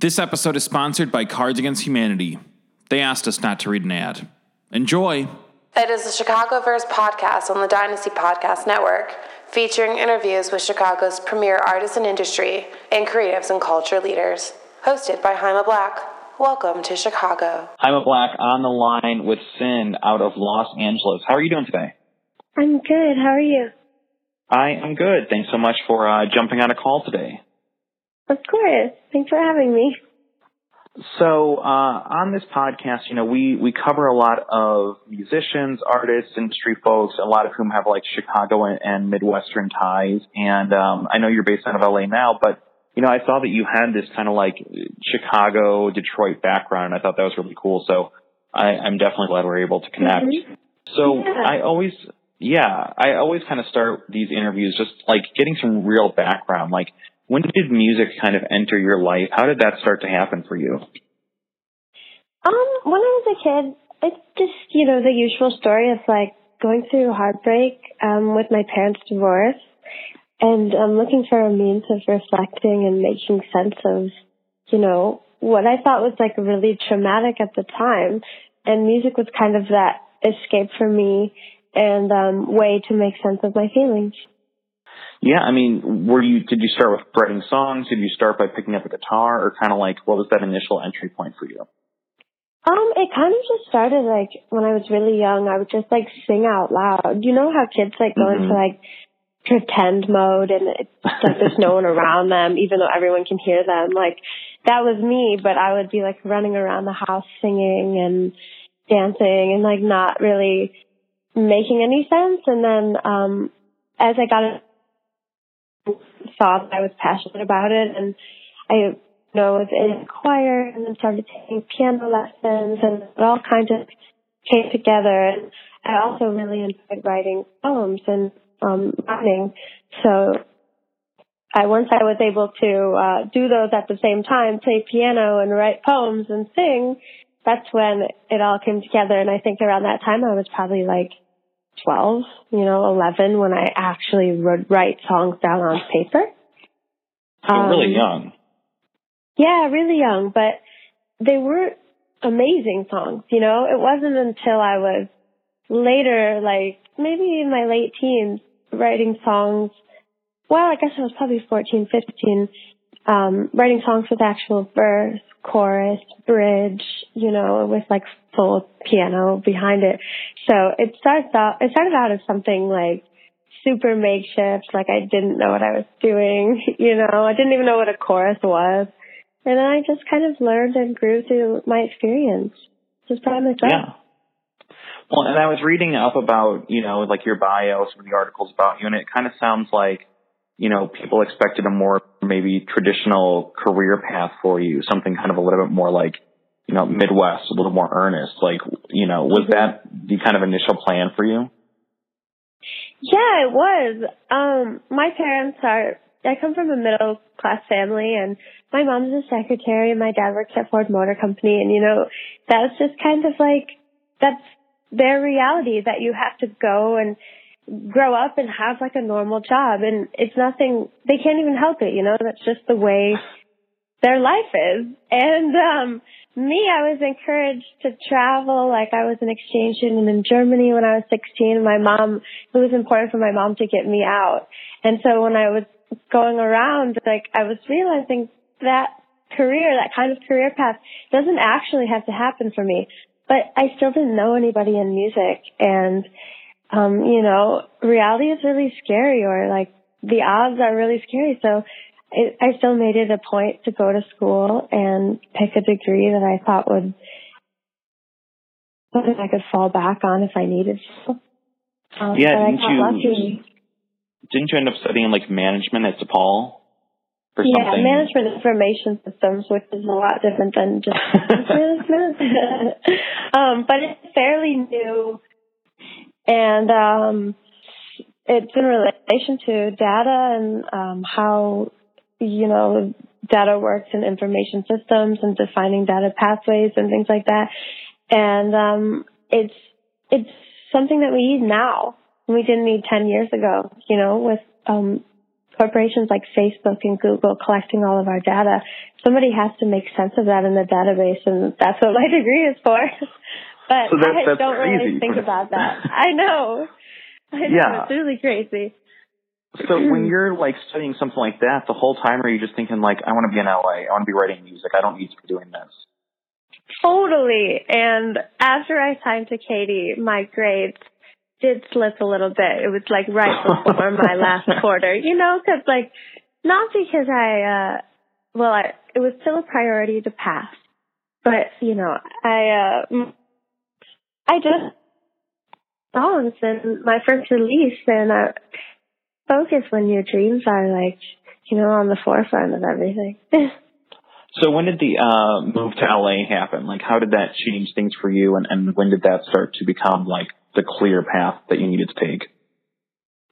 This episode is sponsored by Cards Against Humanity. They asked us not to read an ad. Enjoy. It is the Chicagoverse podcast on the Dynasty Podcast Network, featuring interviews with Chicago's premier artists and industry and creatives and culture leaders. Hosted by Jaime Black. Welcome to Chicago. Jaime Black on the line with CYN out of Los Angeles. How are you doing today? I'm good. How are you? I am good. Thanks so much for uh, jumping on a call today. Of course. Thanks for having me. So uh, on this podcast, you know, we we cover a lot of musicians, artists, industry folks, a lot of whom have like Chicago and, and Midwestern ties. And um, I know you're based out of LA now, but you know, I saw that you had this kind of like Chicago, Detroit background. I thought that was really cool. So I, I'm definitely glad we're able to connect. Mm-hmm. So Yeah. I always, yeah, I always kind of start these interviews just like getting some real background. Like, when did music kind of enter your life? How did that start to happen for you? Um, when I was a kid, it's just, you know, the usual story of like going through heartbreak, um, with my parents' divorce and um looking for a means of reflecting and making sense of, you know, what I thought was like really traumatic at the time. And music was kind of that escape for me and um way to make sense of my feelings. Yeah, I mean, were you did you start with writing songs? Did you start by picking up a guitar, or kind of like what was that initial entry point for you? Um, it kind of just started like when I was really young. I would just like sing out loud. You know how kids like go into Mhm. like pretend mode and it's like there's no one around them, even though everyone can hear them. Like that was me, but I would be like running around the house singing and dancing and like not really making any sense. And then um, as I got saw that I was passionate about it and I you know was in choir and then started taking piano lessons and it all kind of came together and I also really enjoyed writing poems and um. So I once I was able to uh do those at the same time, play piano and write poems and sing, that's when it all came together and I think around that time I was probably like 12, you know, 11 when I actually would write songs down on paper. So really Um, young. Yeah, really young, but they were amazing songs, you know? It wasn't until I was later, like maybe in my late teens, writing songs. Well, I guess I was probably 14, 15, um, writing songs with actual verse, chorus, bridge, you know, with like full piano behind it. So it starts out, it started out as something like super makeshift, like I didn't know what I was doing, you know, I didn't even know what a chorus was. And then I just kind of learned and grew through my experience, just by myself. Yeah. Well, and I was reading up about, you know, like your bio, some of the articles about you, and it kind of sounds like, you know, people expected a more maybe traditional career path for you, something kind of a little bit more like, you know, Midwest, a little more earnest. Like, you know, was Mhm. that the kind of initial plan for you? Yeah, it was. Um, my parents are, I come from a middle class family and my mom's a secretary and my dad works at Ford Motor Company and you know, that's just kind of like, that's their reality that you have to go and grow up and have like a normal job and it's nothing, they can't even help it, you know, that's just the way their life is. And um me, I was encouraged to travel. Like I was an exchange student in Germany when I was 16. My mom, it was important for my mom to get me out. And so when I was going around, like I was realizing that career, that kind of career path doesn't actually have to happen for me. But I still didn't know anybody in music and, um, you know, reality is really scary or like the odds are really scary. So it, I still made it a point to go to school and pick a degree that I thought would something I could fall back on if I needed to. Um, Yeah, didn't you- lucky. Didn't you end up studying like management at DePaul? Or Yeah, something? management information systems, which is a lot different than just management. um, but it's fairly new, and um, it's in relation to data and um, how you know data works in information systems and defining data pathways and things like that. And um, it's it's something that we need now. We didn't need ten years ago. You know, with um, corporations like Facebook and Google collecting all of our data, somebody has to make sense of that in the database, and that's what my degree is for. But So that- I don't really think about that. I know. I know. Yeah. It's really crazy. So when you're like studying something like that, the whole time are you just thinking like, I want to be in LA, I want to be writing music, I don't need to be doing this. Totally. And after I signed to Katy, my grades did slip a little bit. It was like right before my last quarter, you know, cause like, not because I, uh, well, I, it was still a priority to pass, but you know, I, uh, I just songs and my first release and, uh, focus when your dreams are like, you know, on the forefront of everything. So when did the uh, move to LA happen? Like, how did that change things for you, and, and when did that start to become like the clear path that you needed to take?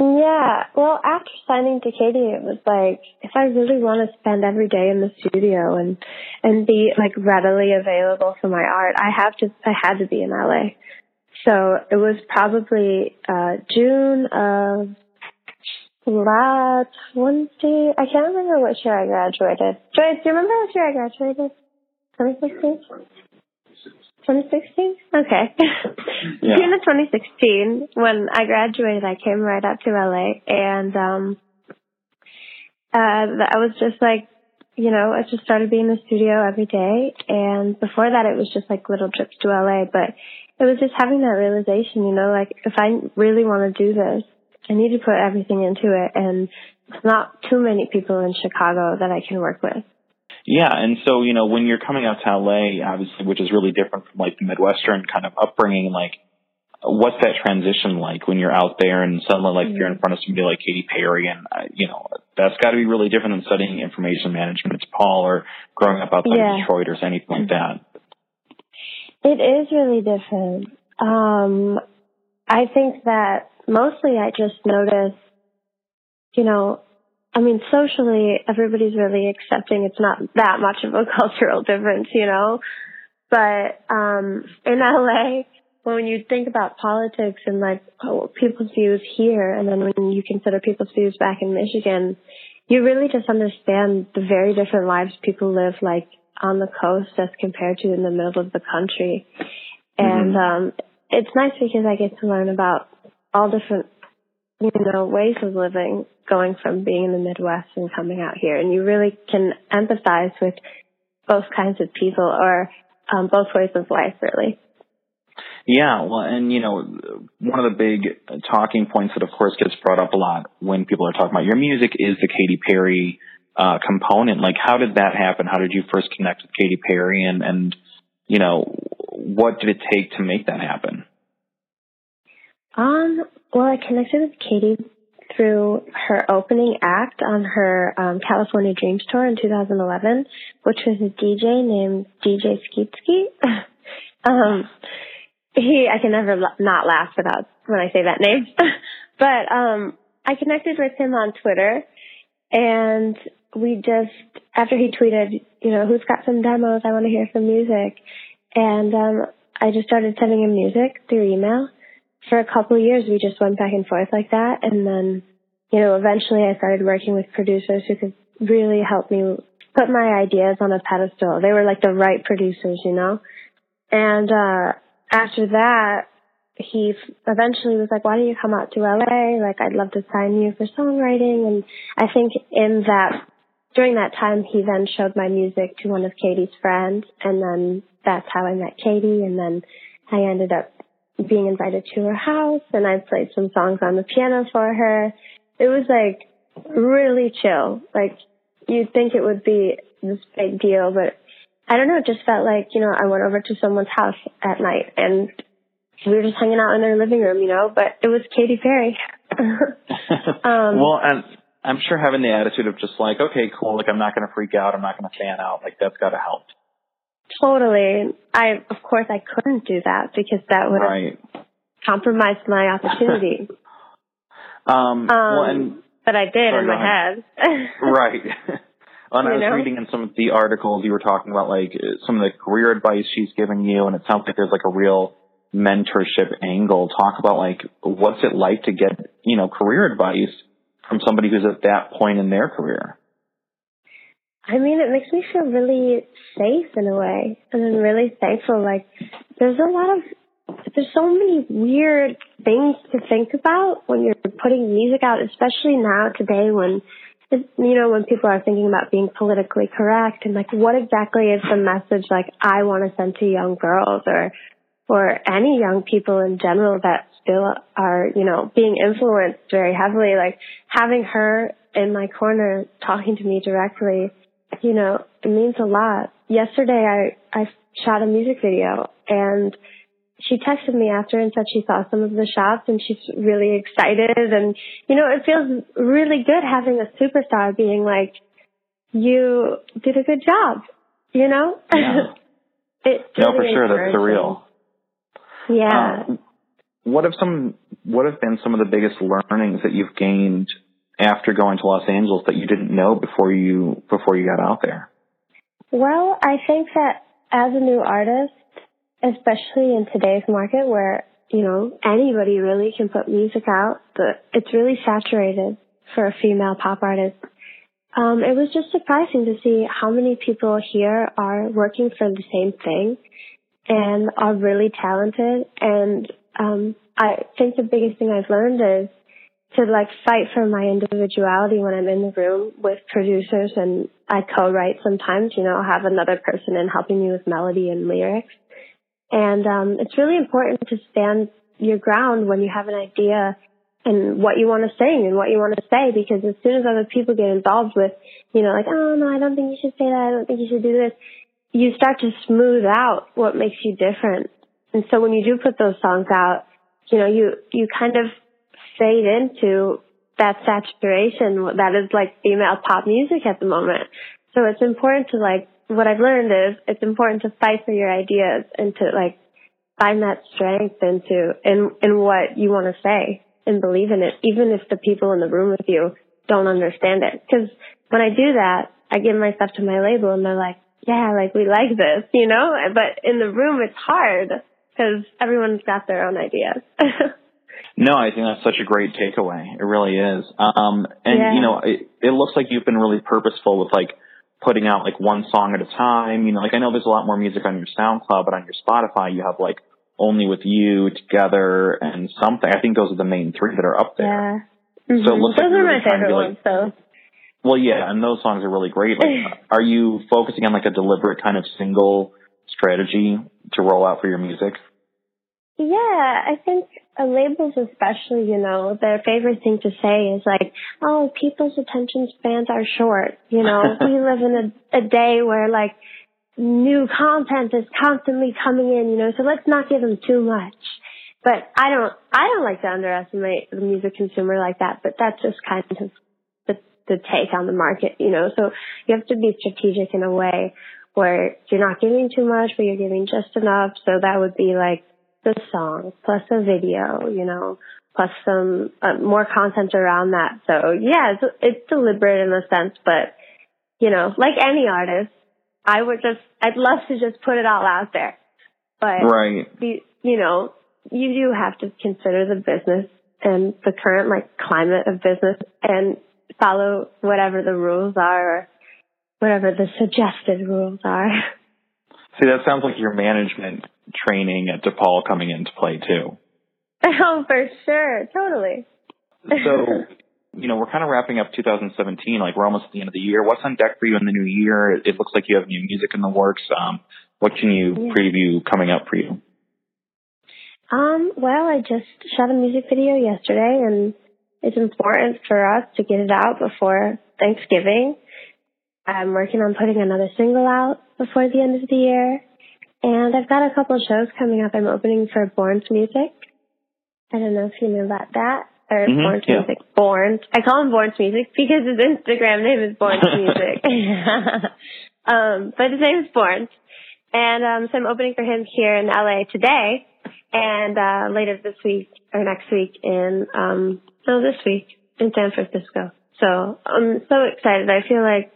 Yeah, well, after signing to Katy, it was like if I really want to spend every day in the studio and and be like readily available for my art, I have to I had to be in LA. So it was probably uh June of last Wednesday. I can't remember what year I graduated. Joyce, do you remember what year I graduated? 2016. 2016? Okay. Yeah. June of 2016, when I graduated, I came right out to LA and, um, uh, I was just like, you know, I just started being in the studio every day. And before that, it was just like little trips to LA, but it was just having that realization, you know, like if I really want to do this, I need to put everything into it. And it's not too many people in Chicago that I can work with. Yeah, and so you know when you're coming out to LA, obviously, which is really different from like the Midwestern kind of upbringing, like what's that transition like when you're out there and suddenly like you're in front of somebody like Katy Perry, and uh, you know that's got to be really different than studying information management at Paul or growing up outside Yeah. of Detroit or anything like that. It is really different. Um, I think that mostly I just notice, you know, I mean, socially, everybody's really accepting. It's not that much of a cultural difference, you know. But um, in LA, when you think about politics and like oh, people's views here, and then when you consider people's views back in Michigan, you really just understand the very different lives people live like on the coast as compared to in the middle of the country. And um, it's nice because I get to learn about all different, you know, ways of living going from being in the Midwest and coming out here. And you really can empathize with both kinds of people or um, both ways of life, really. Yeah, well, and you know, one of the big talking points that, of course, gets brought up a lot when people are talking about your music is the Katy Perry uh, component. Like, how did that happen? How did you first connect with Katy Perry, and and you know, what did it take to make that happen? Um, well, I connected with Katy through her opening act on her um, California Dreams tour in 2011, which was a DJ named DJ Skeet Skeet. um, he, I can never la- not laugh without when I say that name. but um, I connected with him on Twitter, and we just after he tweeted, you know, who's got some demos? I want to hear some music, and um, I just started sending him music through email for a couple of years we just went back and forth like that. And then you know eventually i started working with producers who could really help me put my ideas on a pedestal. They were like the right producers you know? And uh after that he eventually was like why don't you come out to la like i'd love to sign you for songwriting. And i think in that during that time he then showed my music to one of katy's friends. And then that's how i met katy. And then i ended up being invited to her house and I played some songs on the piano for her. It was like really chill. Like you'd think it would be this big deal, but I don't know, it just felt like, you know, I went over to someone's house at night and we were just hanging out in their living room, you know, but it was Katy Perry. um, well, and I'm sure having the attitude of just like, okay, cool, like I'm not going to freak out, I'm not going to fan out, like that's got to help. Totally. I, of course, I couldn't do that because that would have Right. compromised my opportunity. Um, Um, well, and but I did Sorry, in my head. right. and I You was know? reading in some of the articles you were talking about, like some of the career advice she's given you, and it sounds like there's like a real mentorship angle. Talk about like what's it like to get you know career advice from somebody who's at that point in their career? I mean, it makes me feel really safe in a way, and I'm really thankful. Like, there's a lot of, there's so many weird things to think about when you're putting music out, especially now today when, you know, when people are thinking about being politically correct and like, what exactly is the message like I want to send to young girls or, or any young people in general that still are, you know, being influenced very heavily. Like having her in my corner talking to me directly you know, it means a lot. Yesterday I, I shot a music video and she texted me after and said she saw some of the shots and she's really excited and you know, it feels really good having a superstar being like, you did a good job, you know? Yeah. it's no, for sure, that's surreal. Yeah. Uh, what have some what have been some of the biggest learnings that you've gained after going to Los Angeles that you didn't know before you before you got out there? Well, I think that as a new artist, especially in today's market where, you know, anybody really can put music out, but it's really saturated for a female pop artist. Um, it was just surprising to see how many people here are working for the same thing and are really talented. And um, I think the biggest thing I've learned is to like fight for my individuality when I'm in the room with producers and I co-write sometimes, you know, I'll have another person in helping me with melody and lyrics. And um it's really important to stand your ground when you have an idea and what you want to sing and what you want to say because as soon as other people get involved with, you know, like, oh no, I don't think you should say that, I don't think you should do this, you start to smooth out what makes you different. And so when you do put those songs out, you know, you, you kind of fade into that saturation that is like female pop music at the moment. So it's important to like, what I've learned is it's important to fight for your ideas and to like find that strength into, in, in what you want to say and believe in it, even if the people in the room with you don't understand it. Cause when I do that, I give my stuff to my label and they're like, yeah, like we like this, you know, but in the room it's hard because everyone's got their own ideas. No, I think that's such a great takeaway. It really is. Um, and Yeah. you know, it, it looks like you've been really purposeful with like putting out like one song at a time. You know, like I know there's a lot more music on your SoundCloud, but on your Spotify you have like only with you together and something. I think those are the main three that are up there. Yeah. So it Mhm. looks like Those you're really my favorite ones, like- though. Well, yeah, and those songs are really great. Like, are you focusing on like a deliberate kind of single strategy to roll out for your music? Yeah, I think uh, labels especially, you know, their favorite thing to say is like, oh, people's attention spans are short. You know, we live in a, a day where like new content is constantly coming in, you know, so let's not give them too much. But I don't, I don't like to underestimate the music consumer like that, but that's just kind of the, the take on the market, you know, so you have to be strategic in a way where you're not giving too much, but you're giving just enough. So that would be like, the song plus a video, you know, plus some uh, more content around that. So yeah, it's, it's deliberate in a sense, but you know, like any artist, I would just, I'd love to just put it all out there, but Right. the, you know, you do have to consider the business and the current like climate of business and follow whatever the rules are or whatever the suggested rules are. See, that sounds like your management training at DePaul coming into play too. oh, for sure. Totally. So, you know, we're kind of wrapping up 2017. Like we're almost at the end of the year. What's on deck for you in the new year? It, it looks like you have new music in the works. Um, what can you Yeah. preview coming up for you? Um, well, I just shot a music video yesterday and it's important for us to get it out before Thanksgiving. I'm working on putting another single out before the end of the year. And I've got a couple of shows coming up. I'm opening for BØRNS Music. I don't know if you know about that. Or Mhm, BØRNS yeah. Music. Born. I call him BØRNS Music because his Instagram name is BØRNS Music. um, but his name is Born. And um, so I'm opening for him here in LA today and uh, later this week or next week in um, no this week in San Francisco. So I'm so excited. I feel like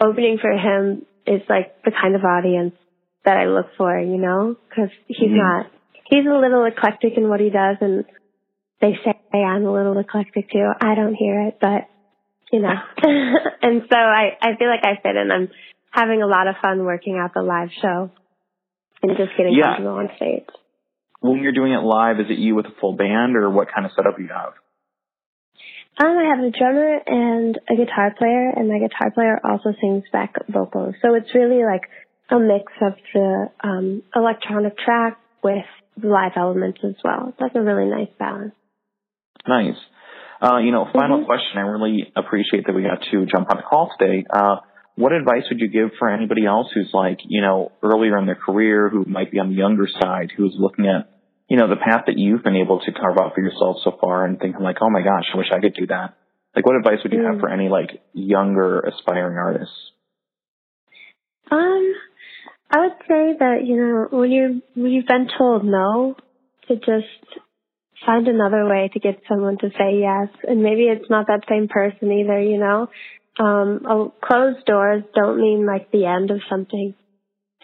opening for him is like the kind of audience that I look for, you know, because he's Mhm. not. He's a little eclectic in what he does, and they say I'm a little eclectic too. I don't hear it, but you know. and so I, I feel like I fit in. I'm having a lot of fun working out the live show and just getting Yeah. comfortable on stage. When you're doing it live, is it you with a full band, or what kind of setup do you have? Um, I have a drummer and a guitar player, and my guitar player also sings back vocals. So it's really like a mix of the um, electronic track with the live elements as well. That's a really nice balance. Nice. Uh, you know, final Mhm. question. I really appreciate that we got to jump on the call today. Uh, what advice would you give for anybody else who's like, you know, earlier in their career, who might be on the younger side, who's looking at, you know, the path that you've been able to carve out for yourself so far and thinking like, oh my gosh, I wish I could do that. Like, what advice would you have Mm. for any like younger aspiring artists? Um, I would say that you know when you when you've been told no, to just find another way to get someone to say yes, and maybe it's not that same person either. You know, um, closed doors don't mean like the end of something,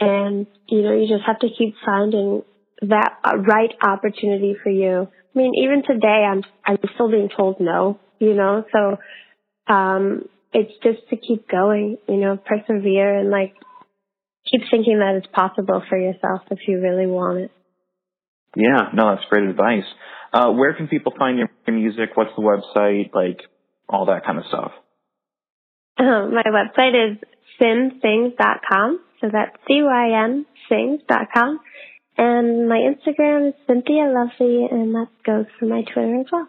and you know you just have to keep finding that uh, right opportunity for you. I mean, even today, I'm I'm still being told no. You know, so um, it's just to keep going. You know, persevere and like keep thinking that it's possible for yourself if you really want it. Yeah, no, that's great advice. Uh, where can people find your music? What's the website? Like, all that kind of stuff. Um, my website is cynthings.com. So that's C-Y-N things.com. And my Instagram is Cynthia Lovely, and that goes for my Twitter as well.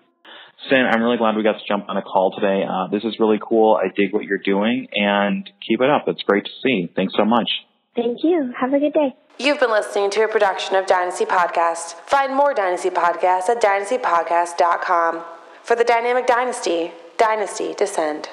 CYN, I'm really glad we got to jump on a call today. Uh, this is really cool. I dig what you're doing and keep it up. It's great to see. Thanks so much. Thank you. Have a good day. You've been listening to a production of Dynasty Podcast. Find more Dynasty Podcasts at dynastypodcast.com. For the Dynamic Dynasty, Dynasty Descend.